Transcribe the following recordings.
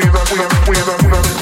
we love, we love, we're we love.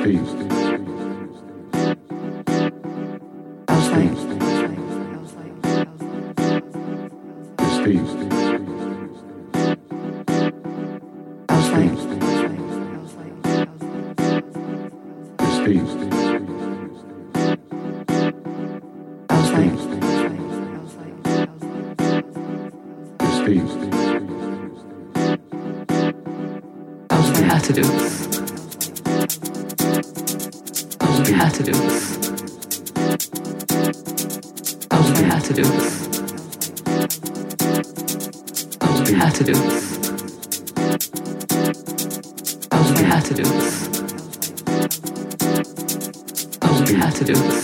Steve. Steve. Steve. Steve. Steve. Steve. Steve. Attitudes. how to do this. How to do this. I don't know how to do this. I don't know how to do this. I don't know how to do this.